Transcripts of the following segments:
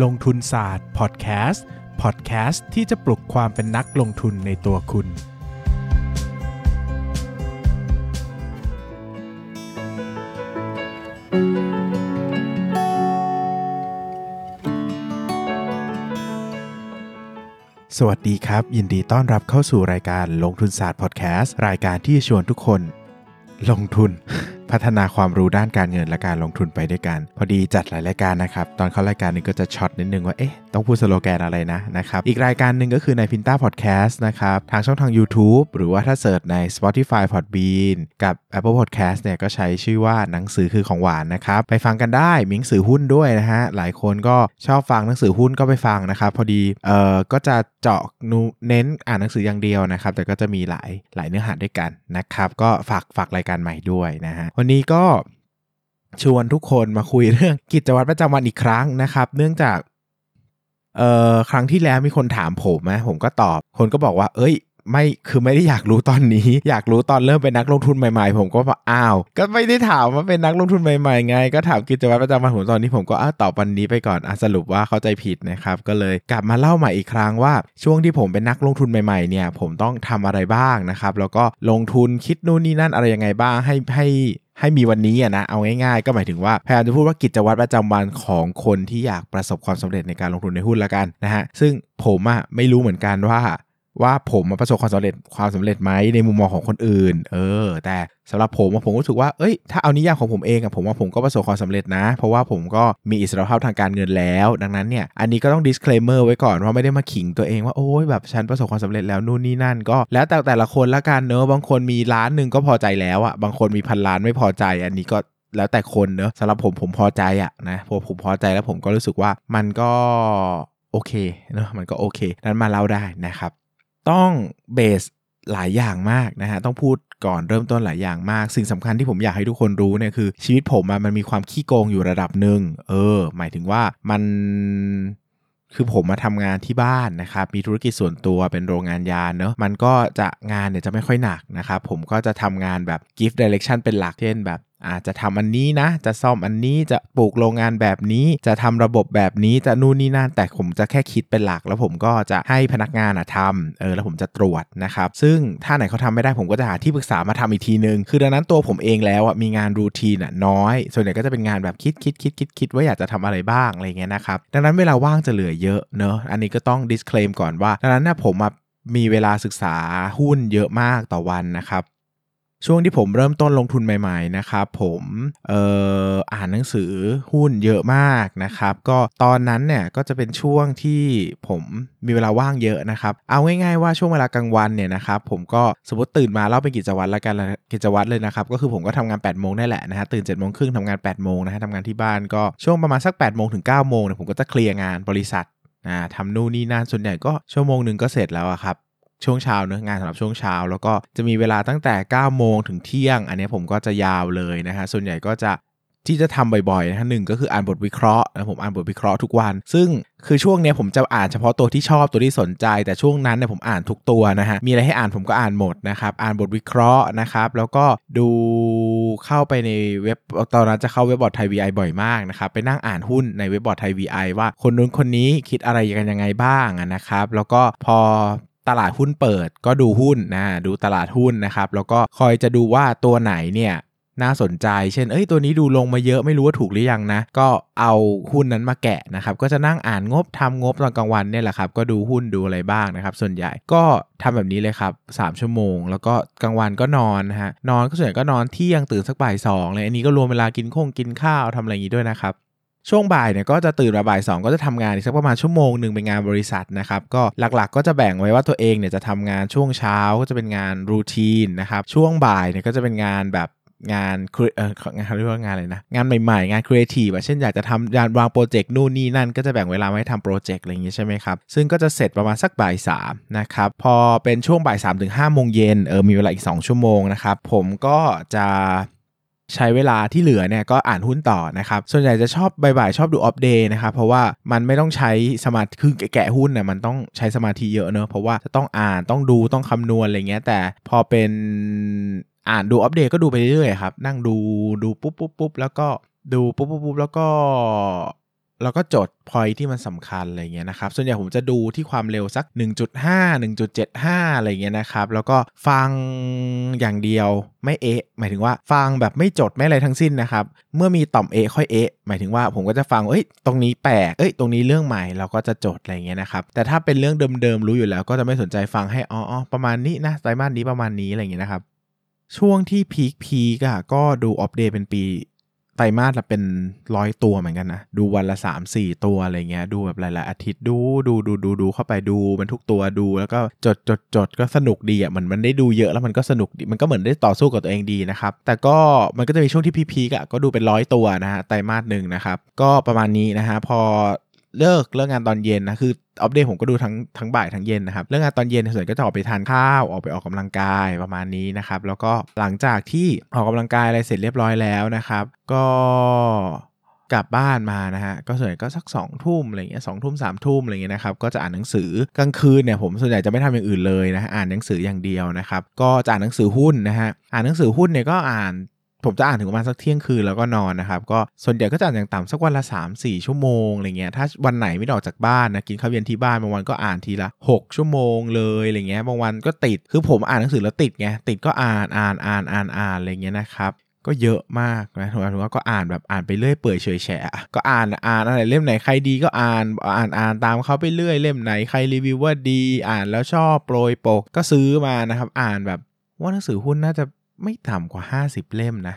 ลงทุนศาสตร์พอดแคสต์พอดแคสต์ที่จะปลุกความเป็นนักลงทุนในตัวคุณ สวัสดีครับ ยินดีต้อนรับเข้าสู่รายการลงทุนศาสตร์พอดแคสต์รายการที่ชวนทุกคน ลงทุน พัฒนาความรู้ด้านการเงินและการลงทุนไปด้วยกัน พอดีจัดหลายรายการนะครับ ตอนเข้ารายการนี้ก็จะช็อตนิดนึงว่า เอ๊ะ ต้องพูดสโลแกนอะไรนะนะครับ อีกรายการหนึ่งก็คือใน Pinta Podcast นะครับ ทางช่องทาง YouTube หรือว่าถ้า search ใน Spotify Podbean กับ Apple Podcast เนี่ยก็ใช้ชื่อว่าหนังสือคือของหวานนะครับ ไปฟังกันได้มีหนังสือหุ้นด้วยนะฮะหลายคนก็ชอบฟังหนังสือหุ้นก็ไปฟังนะครับพอดีเอ่อก็จะเจาะเน้นอ่านหนังสืออย่างเดียวนะครับแต่ก็จะมีหลายหลายเนื้อหาด้วยกันนะครับก็ฝากฝากรายการใหม่ด้วยนะฮะวันนี้ก็ชวนทุกคนมาคุยเรื่องกิจวัตรประจำวันอีกครั้งนะครับ เนื่องจากเอ่อครั้งที่แล้วมีคนถามผมนะผมก็ตอบ คนก็บอกว่า เอ้ย ไม่คือไม่ได้อยากรู้ตอนนี้ อยากรู้ตอนเริ่มเป็นนักลงทุนใหม่ๆ ผมก็บอกอ้าว ก็ไม่ได้ถามว่าเป็นนักลงทุนใหม่ๆไง ก็ถามกิจวัตรประจำวันผมตอนนี้ผมก็อ้าวตอบวันนี้ไปก่อนอะสรุปว่าเข้าใจผิดนะครับ ก็เลยกลับมาเล่าใหม่อีกครั้งว่า ช่วงที่ผมเป็นนักลงทุนใหม่ๆเนี่ย ผมต้องทำอะไรบ้างนะครับ แล้วก็ลงทุนคิดนู่นนี่นั่นอะไรยังไงบ้างให้ให้ ให้มีวันนี้อะนะเอาง่ายๆ ก็หมายถึงว่าพยายามจะพูดว่ากิจวัตรประจำวันของคนที่อยากประสบความสำเร็จในการลงทุนในหุ้นละกันนะฮะซึ่งผมอะไม่รู้เหมือนกันว่า ว่าผมมาประสบความสำเร็จความสำเร็จไหมในมุมมองของคนอื่น เออ แต่สำหรับผมผมรู้สึกว่าเอ้ยถ้าเอานิยามของผมเองอะผมว่าผมก็ประสบความสำเร็จนะ เพราะว่าผมก็มีอิสรภาพทางการเงินแล้ว ดังนั้นเนี่ยอันนี้ก็ต้อง disclaimer ไว้ก่อนว่าไม่ได้มาขิงตัวเองว่าโอ้ยแบบฉันประสบความสำเร็จแล้วนู่นนี่นั่นก็ แล้วแต่แต่ละคนละกันเนอะบางคนมีล้านหนึ่งก็พอใจแล้วอะบางคนมีพันล้านไม่พอใจ อันนี้ก็แล้วแต่คนเนอะสำหรับผมผมพอใจอะนะพอผมพอใจแล้วผมก็รู้สึกว่ามันก็โอเคเนอะมันก็โอเค นั้นมาเล่าได้นะครับ ต้องเบสหลายอย่างมากนะฮะต้องพูดก่อนเริ่มต้นหลายอย่างมาก สิ่งสำคัญที่ผมอยากให้ทุกคนรู้เนี่ยคือ ชีวิตผมมันมีความขี้โกงอยู่ระดับหนึ่งเออ หมายถึงว่ามันคือผมมาทำงานที่บ้านนะครับ มีธุรกิจส่วนตัวเป็นโรงงานยาเนอะมันก็จะงานเนี่ยจะไม่ค่อยหนักนะครับ ผมก็จะทำงานแบบ gift direction เป็นหลักเช่นแบบ อาจจะทำอันนี้นะ จะซ่อมอันนี้จะปลูกโรงงานแบบนี้ จะทำระบบแบบนี้จะนู่นนี่นั่นแต่ผมจะแค่คิดเป็นหลัก แล้วผมก็จะให้พนักงานอะทำเออแล้วผมจะตรวจนะครับ ซึ่งถ้าไหนเขาทำไม่ได้ผมก็จะหาที่ปรึกษามาทำอีกทีนึง คือดังนั้นตัวผมเองแล้วอะมีงานรูทีนอะน้อย ส่วนใหญ่ก็จะเป็นงานแบบคิดคิดคิดคิดคิดว่าอยากจะทำอะไรบ้างอะไรเงี้ยนะครับดังนั้นเวลาว่างจะเหลือเยอะเนอะอันนี้ก็ต้อง disclaim ก่อนว่าดังนั้นนะผมมีเวลาศึกษาหุ้นเยอะมากต่อวันนะครับ ช่วงที่ผมเริ่มต้นลงทุนใหม่ ๆ นะครับผมอ่ออ่านหนังสือหุ้นเยอะมากนะครับ ก็ตอนนั้นเนี่ยก็จะเป็นช่วงที่ผมมีเวลาว่างเยอะนะครับ เอาง่ายๆว่าช่วงเวลากลางวันเนี่ยนะครับผมก็สมมติตื่นมาเล่าเป็นกิจวัตรแล้วกันกิจวัตรเลยนะครับ ก็คือผมก็ทำงาน8ปดโมงได้แหละนะฮะตื่น7จ็ดโมงครึ่งทำงาน8ปดโมงนะฮะทำงานที่บ้านก็ช่วงประมาณสัก8ปดโมงถึง9ก้าโมงเนี่ยผมก็จะเคลียร์งานบริษัทนะทำนู่นนี่นั่นส่วนใหญ่ก็ชั่วโมงหนึ่งก็เสร็จแล้วครับ ช่วงเช้าเนื้องานสำหรับช่วงเช้า แล้วก็จะมีเวลาตั้งแต่ 9 โมงถึงเที่ยง อันนี้ผมก็จะยาวเลยนะฮะส่วนใหญ่ก็จะที่จะทำบ่อยๆนะฮะหนึ่งก็คืออ่านบทวิเคราะห์นะผมอ่านบทวิเคราะห์ทุกวัน ซึ่งคือช่วงเนี้ยผมจะอ่านเฉพาะตัวที่ชอบตัวที่สนใจ แต่ช่วงนั้นเนี่ยผมอ่านทุกตัวนะฮะมีอะไรให้อ่านผมก็อ่านหมดนะครับอ่านบทวิเคราะห์นะครับแล้วก็ดูเข้าไปในเว็บตอนนั้นจะเข้าเว็บบอร์ดไทยวีไอบ่อยมากนะครับไปนั่งอ่านหุ้นในเว็บบอร์ดไทยวีไอว่าคนนู้นคนนี้คิดอะไรกันยังไงบ้างนะครับแล้วก็พอ ตลาดหุ้นเปิดก็ดูหุ้นนะดูตลาดหุ้นนะครับ แล้วก็คอยจะดูว่าตัวไหนเนี่ยน่าสนใจ เช่น เอ้ย ตัวนี้ดูลงมาเยอะไม่รู้ว่าถูกหรือยังนะ ก็เอาหุ้นนั้นมาแกะนะครับ ก็จะนั่งอ่านงบทำงบตอนกลางวันเนี่ยแหละครับ ก็ดูหุ้นดูอะไรบ้างนะครับ ส่วนใหญ่ก็ทำแบบนี้เลยครับ 3 ชั่วโมง แล้วก็กลางวันก็นอนนะฮะ นอนก็ส่วนใหญ่ก็นอนเที่ยงตื่นสักบ่ายสองเลย อันนี้ก็รวมเวลากินข้งกินข้าวทำอะไรอย่างนี้ด้วยนะครับ ช่วงบ่ายเนี่ยก็จะตื่นมาบ่ายสองก็จะทำงานอีกสักประมาณชั่วโมงหนึ่งเป็นงานบริษัทนะครับก็หลักๆ ก็จะแบ่งไว้ว่าตัวเองเนี่ยจะทำงานช่วงเช้าก็จะเป็นงานรูทีนนะครับช่วงบ่ายเนี่ยก็จะเป็นงานแบบงานเอ่องานเรียกว่างานอะไรนะงานใหม่ๆ งานครีเอทีฟเช่นอยากจะทำงานวาง project นู่นนี่นั่น ก็จะแบ่งเวลาไว้ทำ project อะไรอย่างงี้ใช่ไหมครับ ซึ่งก็จะเสร็จประมาณสักบ่ายสามนะครับ พอเป็นช่วงบ่ายสามถึงห้าโมงเย็นเออมีเวลาอีก 2 ชั่วโมงนะครับ ผมก็จะ ใช้เวลาที่เหลือเนี่ยก็อ่านหุ้นต่อนะครับ ส่วนใหญ่จะชอบบ่ายๆชอบดูอัปเดตนะครับเพราะว่ามันไม่ต้องใช้สมาธิคือแกะหุ้นเนี่ยมันต้องใช้สมาธิเยอะเนอะเพราะว่าจะต้องอ่านต้องดูต้องคำนวณอะไรเงี้ยแต่พอเป็นอ่านดูอัปเดตก็ดูไปเรื่อยๆครับ นั่งดูดูปุ๊บปุ๊บปุ๊บแล้วก็ดูปุ๊บปุ๊บปุ๊บแล้วก็ แล้วก็จดพอยที่มันสำคัญอะไรเงี้ยนะครับ ส่วนใหญ่ผมจะดูที่ความเร็วสัก 1.5 1.75 อะไรเงี้ยนะครับ แล้วก็ฟังอย่างเดียวไม่เอะหมายถึงว่าฟังแบบไม่จดไม่อะไรทั้งสิ้นนะครับ เมื่อมีต่อมเอะค่อยเอะหมายถึงว่าผมก็จะฟังเอ้ยตรงนี้แปลกเอ้ยตรงนี้เรื่องใหม่เราก็จะจดอะไรเงี้ยนะครับแต่ถ้าเป็นเรื่องเดิมๆรู้อยู่แล้ว ก็จะไม่สนใจฟังให้อ๋อประมาณนี้นะไตรมาสนี้ประมาณนี้อะไรเงี้ยนะครับช่วงที่พีคพีกอะก็ดูอัปเดตเป็นปี รมาสละเป็นร้อยตัวเหมือนกันนะ ดูวันละ 3 4 ตัวอะไรเงี้ยดูแบบหลายๆอาทิตย์ดูดูดูดูดูเข้าไปดูมันทุกตัวดู แล้วก็จดจดจดก็สนุกดีอะเหมือนมันได้ดูเยอะแล้วมันก็สนุกดีมันก็เหมือนได้ต่อสู้กับตัวเองดีนะครับแต่ก็มันก็จะมีช่วงที่พีพีกอะก็ดูเป็นร้อยตัวนะฮะไตรมาสหนึ่งนะครับก็ประมาณนี้นะฮะพอ เลิกเลิกงานตอนเย็นนะคืออัปเดตผมก็ดูทั้งทั้งบ่ายทั้งเย็นนะครับเรื่องงานตอนเย็นส่วนก็จะออกไปทานข้าวออกไปออกกำลังกายประมาณนี้นะครับ แล้วก็หลังจากที่ออกกำลังกายอะไรเสร็จเรียบร้อยแล้วนะครับ ก็กลับบ้านมานะฮะก็ส่วนใหญ่ก็สัก2องทุ่มอะไรเงี้ยสองทุ่มสามทุ่มอะไรเงี้ยนะครับก็จะอ่านหนังสือกลางคืนเนี่ยผมส่วนใหญ่จะไม่ทำอย่างอื่นเลยนะอ่านหนังสืออย่างเดียวนะครับ ก็จะอ่านหนังสือหุ้นนะฮะอ่านหนังสือหุ้นเนี่ยก็อ่าน ผมจะอ่านถึงประมาณสักเที่ยงคืนแล้วก็นอนนะครับ ก็ส่วนใหญ่ก็จะอ่านอย่างต่ำสักวันละ 3 4 ชั่วโมงอะไรเงี้ยถ้าวันไหนไม่ออกจากบ้านนะกินข้าวเย็นที่บ้านบางวันก็อ่านทีละ 6 ชั่วโมงเลยอะไรเงี้ยบางวันก็ติดคือผมอ่านหนังสือแล้วติดไงติดก็อ่านอ่านอ่านอ่านอ่านอะไรเงี้ยนะครับก็เยอะมากนะถือว่าก็อ่านแบบอ่านไปเรื่อยเปื่อยเฉยแฉะก็อ่านอ่านอะไรเล่มไหนใครดีก็อ่านอ่านอ่านตามเขาไปเรื่อยเล่มไหนใครรีวิวว่าดี อ่านแล้วชอบโปรยปกก็ซื้อมานะครับ อ่านแบบว่าหนังสือหุ้นน่าจะ ไม่ต่ำกว่า 50 เล่มนะ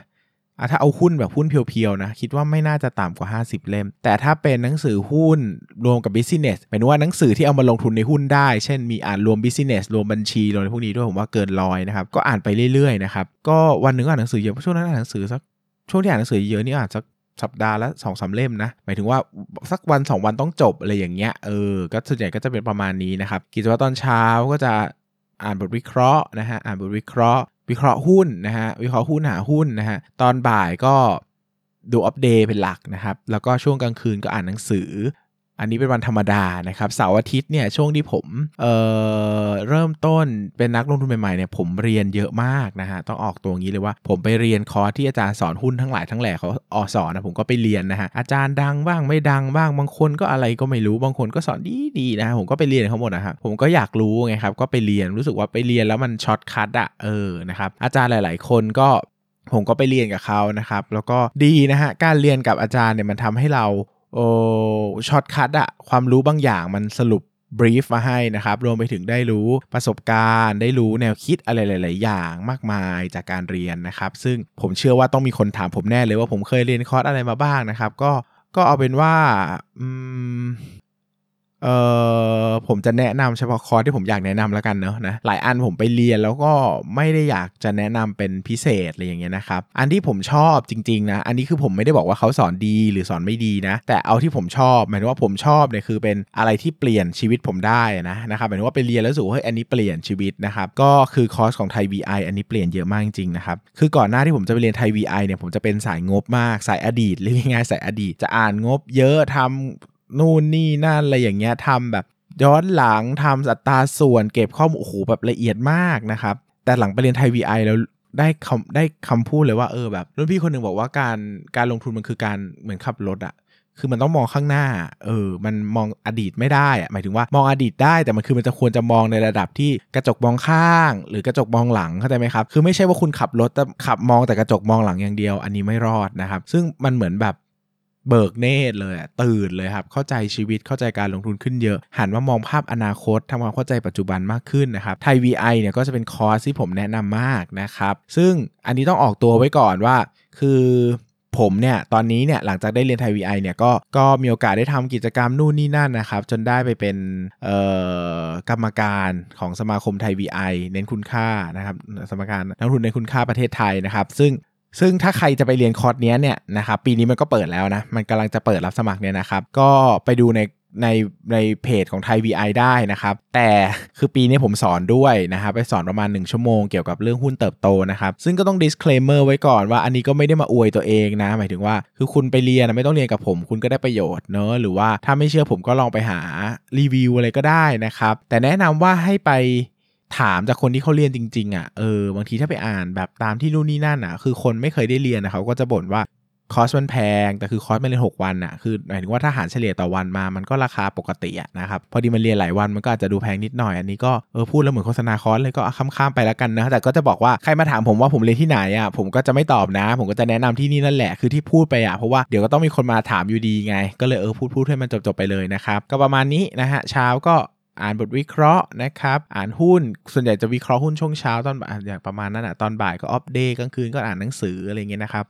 อะถ้าเอาหุ้นแบบหุ้นเพียวๆนะ คิดว่าไม่น่าจะต่ำกว่า 50 เล่ม แต่ถ้าเป็นหนังสือหุ้นรวมกับ business หมายถึงว่าหนังสือที่เอามาลงทุนในหุ้นได้ เช่นมีอ่านรวม business รวมบัญชีรวมในพวกนี้ด้วยผมว่าเกินร้อยนะครับก็อ่านไปเรื่อยๆนะครับก็วันหนึ่งอ่านหนังสือเยอะช่วงนั้นอ่านหนังสือสักช่วงที่อ่านหนังสือเยอะนี่อ่านสักสัปดาห์ละสองสาเล่มนะ หมายถึงว่าสักวัน 2 วันต้องจบอะไรอย่างเงี้ยเออก็ส่วนใหญ่ก็จะเป็นประมาณนี้นะครับกิจวัตรตอนเช้าก็จะอ่านบทวิเคราะห์นะฮะอ่านบทวิเคราะห์ วิเคราะห์หุ้นนะฮะวิเคราะห์หุ้นหาหุ้นนะฮะตอนบ่ายก็ดูอัปเดตเป็นหลักนะครับ แล้วก็ช่วงกลางคืนก็อ่านหนังสือ อันนี้เป็นวันธรรมดานะครับเสาร์อาทิตย์เนี่ยช่วงที่ผมเริ่มต้นเป็นนักลงทุนใหม่ๆเนี่ยผมเรียนเยอะมากนะฮะต้องออกตัวงี้เลยว่า ผมไปเรียนคอร์สที่อาจารย์สอนหุ้นทั้งหลายทั้งแหล่เขาออสอนนะผมก็ไปเรียนนะฮะอาจารย์ดังบ้างไม่ดังบ้างบางคนก็อะไรก็ไม่รู้บางคนก็สอนดีๆนะผมก็ไปเรียนเขาหมดนะฮะผมก็อยากรู้ไงครับก็ไปเรียนรู้สึกว่าไปเรียนแล้วมัน shortcut อะเออนะครับอาจารย์หลาย ๆ คนก็ผมก็ไปเรียนกับเขานะครับ แล้วก็ดีนะฮะ การเรียนกับอาจารย์เนี่ยมันทำให้เรา โอ้ shortcut อะความรู้บางอย่างมันสรุป brief มาให้นะครับ รวมไปถึงได้รู้ประสบการณ์ ได้รู้แนวคิดอะไรหลาย ๆ อย่างมากมายจากการเรียนนะครับ ซึ่งผมเชื่อว่าต้องมีคนถามผมแน่เลยว่าผมเคยเรียนคอร์สอะไรมาบ้างนะครับ ก็ก็เอาเป็นว่า อืม เอ่อ ผมจะแนะนำเฉพาะคอร์สที่ผมอยากแนะนำแล้วกันเนอะนะหลายอันผมไปเรียนแล้วก็ไม่ได้อยากจะแนะนำเป็นพิเศษอะไรอย่างเงี้ยนะครับอันที่ผมชอบจริงๆนะอันนี้คือผมไม่ได้บอกว่าเขาสอนดีหรือสอนไม่ดีนะ แต่เอาที่ผมชอบหมายถึงว่าผมชอบเนี่ยคือเป็นอะไรที่เปลี่ยนชีวิตผมได้นะนะครับหมายถึงว่าไปเรียนแล้วรู้สึกว่าเฮ้ยอันนี้เปลี่ยนชีวิตนะครับก็คือคอร์สของไทย VI อันนี้เปลี่ยนเยอะมากจริงๆนะครับคือก่อนหน้าที่ผมจะไปเรียนไทย VI เนี่ยผมจะเป็นสายงบมากสายอดีตเรียกง่ายๆสายอดีตจะอ่านงบเยอะทำนู่นนี่นั่นอะไรอย่างเงี้ยทำแบบ ย้อนหลังทำสัตราส่วนเก็บข้อมูลโอ้โหแบบละเอียดมากนะครับ แต่หลังไปเรียนไทย VI แล้วได้คำได้คำพูดเลยว่าเออแบบรุ่นพี่คนหนึ่งบอกว่าการการลงทุนมันคือการเหมือนขับรถอะคือมันต้องมองข้างหน้า เออ มันมองอดีตไม่ได้อะหมายถึงว่ามองอดีตได้ แต่มันคือมันจะควรจะมองในระดับที่กระจกมองข้าง หรือกระจกมองหลัง เข้าใจไหมครับ คือไม่ใช่ว่าคุณขับรถแต่ขับมองแต่กระจกมองหลังอย่างเดียว อันนี้ไม่รอดนะครับ ซึ่งมันเหมือนแบบ เบิกเนตรเลยตื่นเลยครับเข้าใจชีวิตเข้าใจการลงทุนขึ้นเยอะ หันมามองภาพอนาคตทำความเข้าใจปัจจุบันมากขึ้นนะครับไทย VI เนี่ยก็จะเป็นคอร์สที่ผมแนะนำมากนะครับซึ่งอันนี้ต้องออกตัวไว้ก่อนว่าคือผมเนี่ยตอนนี้เนี่ยหลังจากได้เรียนไทย VI เนี่ยก็ก็มีโอกาสได้ทำกิจกรรมนู่นนี่นั่นนะครับ จนได้ไปเป็นกรรมการของสมาคมไทย VI เน้นคุณค่านะครับสมการนักทุนในคุณค่าประเทศไทยนะครับ ซึ่ง ซึ่งถ้าใครจะไปเรียนคอร์สนี้เนี่ยนะครับปีนี้มันก็เปิดแล้วนะ มันกำลังจะเปิดรับสมัครเนี่ยนะครับ ก็ไปดูในในในเพจของไทย VI ได้นะครับ แต่คือปีนี้ผมสอนด้วยนะครับ ไปสอนประมาณ 1 ชั่วโมงเกี่ยวกับเรื่องหุ้นเติบโตนะครับ ซึ่งก็ต้อง disclaimer ไว้ก่อนว่าอันนี้ก็ไม่ได้มาอวยตัวเองนะ หมายถึงว่าคือคุณไปเรียนไม่ต้องเรียนกับผม คุณก็ได้ประโยชน์เนอะหรือว่าถ้าไม่เชื่อผมก็ลองไปหารีวิวอะไรก็ได้นะครับ แต่แนะนำว่าให้ไป ถามจากคนที่เขาเรียนจริง ๆ อะเออบางทีถ้าไปอ่านแบบตามที่นู่นนี่นั่นอะ คือคนไม่เคยได้เรียนนะเขาก็จะบ่นว่าคอสมันแพง แต่คือคอสมันเรียน6วันอะคือหมายถึงว่าถ้าหารเฉลี่ยต่อวันมามันก็ราคาปกติอะนะครับ พอดีมันเรียนหลายวันมันก็อาจจะดูแพงนิดหน่อย อันนี้ก็เออพูดแล้วเหมือนโฆษณาคอร์สเลยก็ข้ามๆไปแล้วกันนะแต่ก็จะบอกว่าใครมาถามผมว่าผมเรียนที่ไหนอะผมก็จะไม่ตอบนะ ผมก็จะแนะนำที่นี่นั่นแหละคือที่พูดไปอะเพราะว่าเดี๋ยวก็ต้องมีคนมาถามอยู่ดีไง ก็เลยเออพูดพูดให้มันจบๆไปเลยนะครับก็ประมาณนี้นะฮะเช้าก็ อ่านบทวิเคราะห์นะครับ อ่านหุ้น ส่วนใหญ่จะวิเคราะห์หุ้นช่วงเช้าตอนอย่างประมาณนั้นอะตอนบ่ายก็อัปเดตกลางคืนก็อ่านหนังสืออะไรเงี้ยนะครับ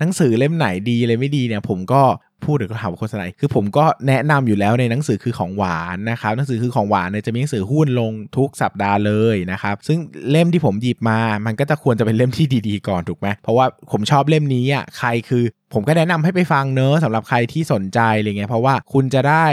หนังสือเล่มไหนดีเลยไม่ดีเนี่ยผมก็พูดเดี๋ยวก็ถามโฆษณาคือผมก็แนะนำอยู่แล้วในหนังสือคือของหวานนะครับหนังสือคือของหวานเนี่ยจะมีหนังสือหุ้นลงทุกสัปดาห์เลยนะครับซึ่งเล่มที่ผมหยิบมา มันก็จะควรจะเป็นเล่มที่ดีๆก่อนถูกไหมเพราะว่าผมชอบเล่มนี้อะใครคือ ผมก็แนะนำให้ไปฟังเนอะสำหรับใครที่สนใจอะไรเงี้ยเพราะว่าคุณจะได้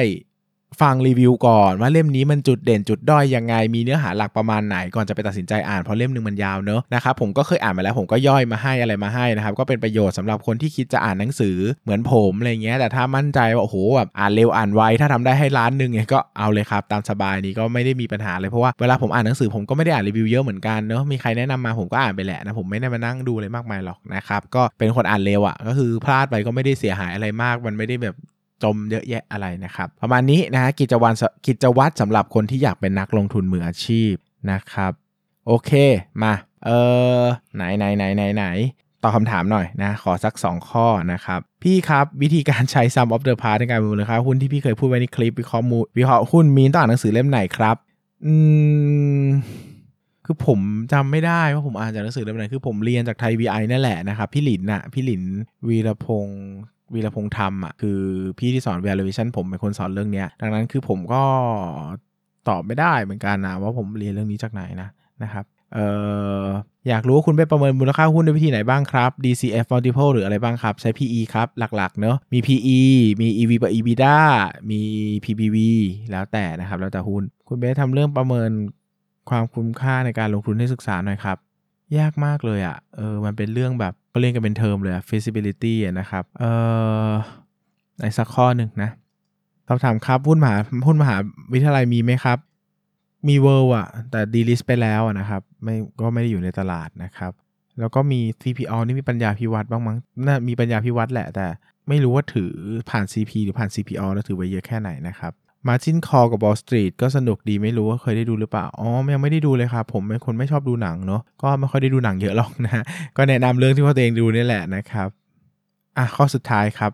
ฟังรีวิวก่อนว่าเล่มนี้มันจุดเด่นจุดด้อยยังไงมีเนื้อหาหลักประมาณไหนก่อนจะไปตัดสินใจอ่านเพราะเล่มหนึ่งมันยาวเนอะนะครับผมก็เคยอ่านมาแล้วผมก็ย่อยมาให้อะไรมาให้นะครับก็เป็นประโยชน์สำหรับคนที่คิดจะอ่านหนังสือเหมือนผมอะไรเงี้ยแต่ถ้ามั่นใจว่าโอ้โหแบบอ่านเร็วอ่านไวถ้าทำได้ให้ล้านหนึ่งเนี่ยก็เอาเลยครับตามสบายนี้ก็ไม่ได้มีปัญหาเลยเพราะว่าเวลาผมอ่านหนังสือผมก็ไม่ได้อ่านรีวิวเยอะเหมือนกันเนอะมีใครแนะนำมาผมก็อ่านไปแหละนะผมไม่ได้มานั่งดูเลยมากมายหรอกนะครับก็เป็นคนอ่านเร็วอะ่ะก็คือพลาดไปก็ไม่ได้เสียหายอะไรมาก มันไม่ได้แบบ จมเยอะแยะอะไรนะครับ ประมาณนี้นะฮะกิจวัตรกิจวัตรสำหรับคนที่อยากเป็นนักลงทุนมืออาชีพนะครับ โอเคมาเออไหนไหนไหนไหนไหนตอบคำถามหน่อยนะ ขอสัก 2 ข้อนะครับ พี่ครับวิธีการใช้ sum of the part ในการประเมูลค่าหุ้นที่พี่เคยพูดไว้ในคลิปวิเคราะห์มูวิเคราะห์หุ้นมีนต้องอ่านหนังสือเล่มไหนครับอืมคือผมจำไม่ได้ว่าผมอ่านจากหนังสือเล่มไหนคือผมเรียนจากไทยวีไอนั่นแหละนะครับ พี่หลินน่ะพี่หลินวีรพงศ์ วีรพงษ์ธรรมอะคือพี่ที่สอน valuation ผมเป็นคนสอนเรื่องเนี้ย ดังนั้นคือผมก็ตอบไม่ได้เหมือนกันนะว่าผมเรียนเรื่องนี้จากไหนนะนะครับเอ่ออยากรู้ว่าคุณไปประเมินมูลค่าหุ้นด้วยวิธีไหนบ้างครับ DCF multiple หรืออะไรบ้างครับ ใช้ PE ครับ หลักๆ เนอะมี PE มี EV ต่อ EBITDA มี PBV แล้วแต่นะครับ แล้วแต่หุ้น คุณเบสทำเรื่องประเมินความคุ้มค่าในการลงทุนให้ศึกษาหน่อยครับ ยากมากเลยอะ่ะ เออ มันเป็นเรื่องแบบก็เรียนกันเป็นเทอมเลยอะ feasibility นะครับ เอ่อในสักข้อหนึ่งนะคำถามครับหุ้นมหาหุ้นมหาวิทยาลัยมีไหมครับ มีเวิร์อะแต่ delist ไปแล้วนะครับ ไม่ก็ไม่ได้อยู่ในตลาดนะครับ แล้วก็มี CPALL นี่มีปัญญาภิวัฒน์บ้างมั้งน่ามีปัญญาภิวัฒน์แหละ แต่ไม่รู้ว่าถือผ่าน CP หรือผ่าน CPALL แล้วถือไว้เยอะแค่ไหนนะครับ Margin Call กับ Wall Street ก็สนุกดีไม่รู้ว่าเคยได้ดูหรือเปล่า อ๋อยังไม่ได้ดูเลยครับผมเป็นคนไม่ชอบดูหนังเนาะก็ไม่ค่อยได้ดูหนังเยอะหรอกนะก็แนะนำเรื่องที่พ่อตัวเองดูนี่แหละนะครับอะข้อสุดท้ายครับ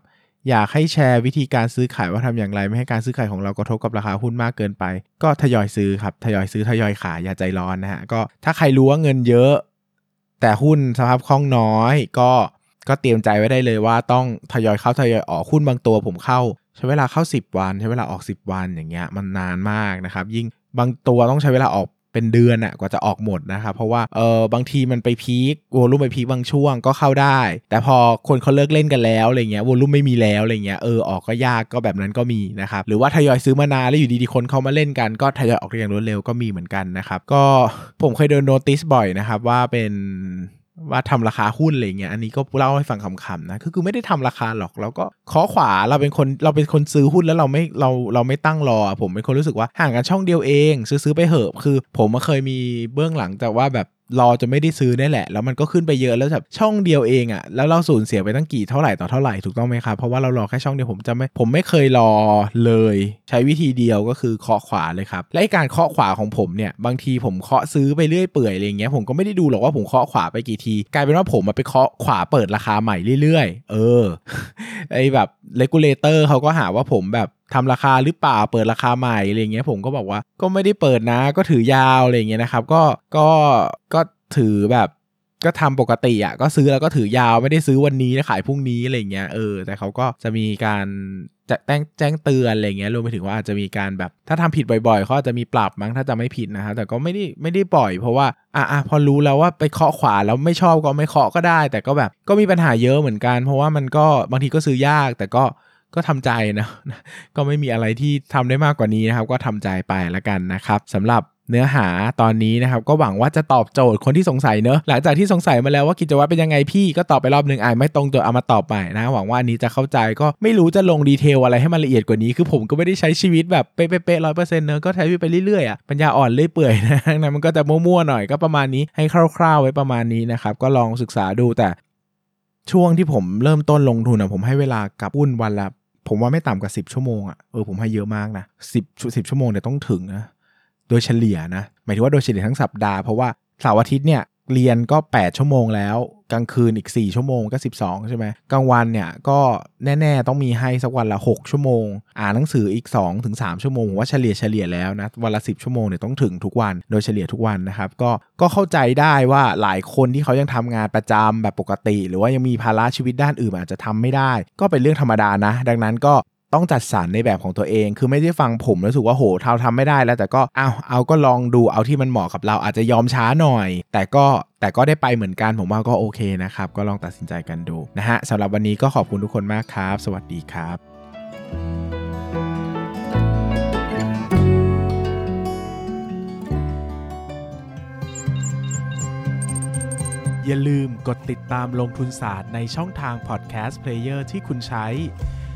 อยากให้แชร์วิธีการซื้อขายว่าทำอย่างไร ไม่ให้การซื้อขายของเรากระทบกับราคาหุ้นมากเกินไป ก็ทยอยซื้อครับทยอยซื้อทยอยขายอย่าใจร้อนนะฮะก็ถ้าใครรู้ว่าเงินเยอะ แต่หุ้นสภาพคล่องน้อยก็ก็เตรียมใจไว้ได้เลยว่าต้องทยอยเข้าทยอยออกหุ้นบางตัวผมเข้า ใช้เวลาเข้า 10 วัน ใช้เวลาออก 10 วันอย่างเงี้ยมันนานมากนะครับ ยิ่งบางตัวต้องใช้เวลาออกเป็นเดือนอะกว่าจะออกหมดนะครับ เพราะว่าเออบางทีมันไปพีควอลุ่มไปพีคบางช่วงก็เข้าได้ แต่พอคนเขาเลิกเล่นกันแล้วอะไรเงี้ยวอลุ่มไม่มีแล้วอะไรเงี้ยเออออกก็ยากก็แบบนั้นก็มีนะครับหรือว่าทยอยซื้อมานานแล้วอยู่ดีๆคนเขามาเล่นกันก็ทยอยออกอย่างรวดเร็วก็มีเหมือนกันนะครับก็ผมเคยโดนโนติสบ่อยนะครับว่าเป็น ว่าทำราคาหุ้นอะไรเงี้ยอันนี้ก็เล่าให้ฟังคำๆนะคือคือไม่ได้ทำราคาหรอกเราก็ขอขวาเราเป็นคนเราเป็นคนซื้อหุ้นแล้วเราไม่เราเราไม่ตั้งรอ ผมเป็นคนรู้สึกว่าห่างกันช่องเดียวเอง ซื้อไปเหอะคือ ผมเคยมีเบื้องหลังแต่ว่าแบบ รอจะไม่ได้ซื้อนี่แหละ แล้วมันก็ขึ้นไปเยอะแล้วแบบช่องเดียวเองอะ่ะแล้วเราสูญเสียไปตั้งกี่เท่าไหร่ต่อเท่าไหร่ถูกต้องไหมครับเพราะว่าเรารอแค่ช่องเดียวผมจะไม่ผมไม่เคยรอเลย ใช้วิธีเดียวก็คือเคาะขวาเลยครับและการเคาะขวาของผมเนี่ยบางทีผมเคาะซื้อไปเรื่อยเปื่อยอะไรเงี้ยผมก็ไม่ได้ดูหรอกว่าผมเคาะขวาไปกี่ที กลายเป็นว่าผมมาไปเคาะขวาเปิดราคาใหม่เรื่อยๆ เออไอแบบ regulator เขาก็หาว่าผมแบบ ทำราคาหรือเปล่าเปิดราคาใหม่อะไรเงี้ยผมก็บอกว่าก็ไม่ได้เปิดนะ ก็ถือยาวอะไรเงี้ยนะครับ ก็ก็ก็ถือแบบก็ทำปกติอะก็ซื้อแล้วก็ถือยาวไม่ได้ซื้อวันนี้แล้วขายพรุ่งนี้อะไรเงี้ยเออแต่เขาก็จะมีการจะแจ้งแจ้งเตือนอะไรเงี้ยรวมไปถึงว่าอาจจะมีการแบบ ถ้าทำผิดบ่อยๆเขาอาจะมีปรับมั้งถ้าจะไม่ผิดนะครับแต่ก็ไม่ได้ไม่ได้ปล่อย เพราะว่าอะอะพอรู้แล้วว่าไปเคาะขวาแล้วไม่ชอบก็ไม่เคาะก็ได้ แต่ก็แบบก็มีปัญหาเยอะเหมือนกัน เพราะว่ามันก็บางทีก็ซื้อยากแต่ก็ ก็ทำใจนะก็ไม่มีอะไรที่ทำได้มากกว่านี้นะครับ ก็ทำใจไปแล้วกันนะครับสำหรับเนื้อหาตอนนี้นะครับ ก็หวังว่าจะตอบโจทย์คนที่สงสัยเนอะหลังจากที่สงสัยมาแล้วว่ากิจวัตรเป็นยังไงพี่ก็ตอบไปรอบหนึ่งอ่านไม่ตรงตัวเอามาตอบใหม่นะ หวังว่าอันนี้จะเข้าใจก็ไม่รู้จะลงดีเทลอะไรให้มันละเอียดกว่านี้ คือผมก็ไม่ได้ใช้ชีวิตแบบเป๊ะๆร้อยเปอร์เซ็นต์เนอะก็ใช้ไปเรื่อยๆอะปัญญาอ่อนเรื่อยเปื่อยนะนะมันก็จะมั่วๆหน่อยก็ประมาณนี้ให้คร่าว ๆ ไว้ประมาณนี้นะครับก็ลองศึกษาดูแต่ช่วงที่ผมเริ่มต้นลงทุนอะผมให้เวลากับหุ้นวันละ ผมว่าไม่ต่ำกว่า 10 ชั่วโมงอะเออผมให้เยอะมากนะสิบสิบชั่วโมงเนี่ยต้องถึงนะโดยเฉลี่ยนะหมายถึงว่าโดยเฉลี่ยทั้งสัปดาห์เพราะว่าเสาร์อาทิตย์เนี่ย เรียนก็ 8 ชั่วโมงแล้ว กลางคืนอีก 4 ชั่วโมงก็ 12 ใช่ไหมกลางวันเนี่ยก็แน่ๆ ต้องมีให้สักวันละ 6 ชั่วโมง อ่านหนังสืออีก2ถึง3ชั่วโมงผมว่าเฉลี่ยเฉลี่ยแล้วนะ วันละ 10 ชั่วโมงเนี่ยต้องถึงทุกวันโดยเฉลี่ยทุกวันนะครับ ก็ก็เข้าใจได้ว่าหลายคนที่เขายังทำงานประจำแบบปกติ หรือว่ายังมีภาระชีวิตด้านอื่นอาจจะทำไม่ได้ ก็เป็นเรื่องธรรมดานะ ดังนั้นก็ ต้องจัดสรรในแบบของตัวเอง คือไม่ได้ฟังผมรู้สึกว่าโหเท่าทำไม่ได้แล้ว แต่ก็เอาเอาก็ลองดูเอาที่มันเหมาะกับเราอาจจะยอมช้าหน่อย แต่ก็แต่ก็ได้ไปเหมือนกันผมว่าก็โอเคนะครับ ก็ลองตัดสินใจกันดูนะฮะสำหรับวันนี้ก็ขอบคุณทุกคนมากครับ สวัสดีครับ อย่าลืมกดติดตามลงทุนศาสตร์ในช่องทางพอดแคสต์เพลเยอร์ที่คุณใช้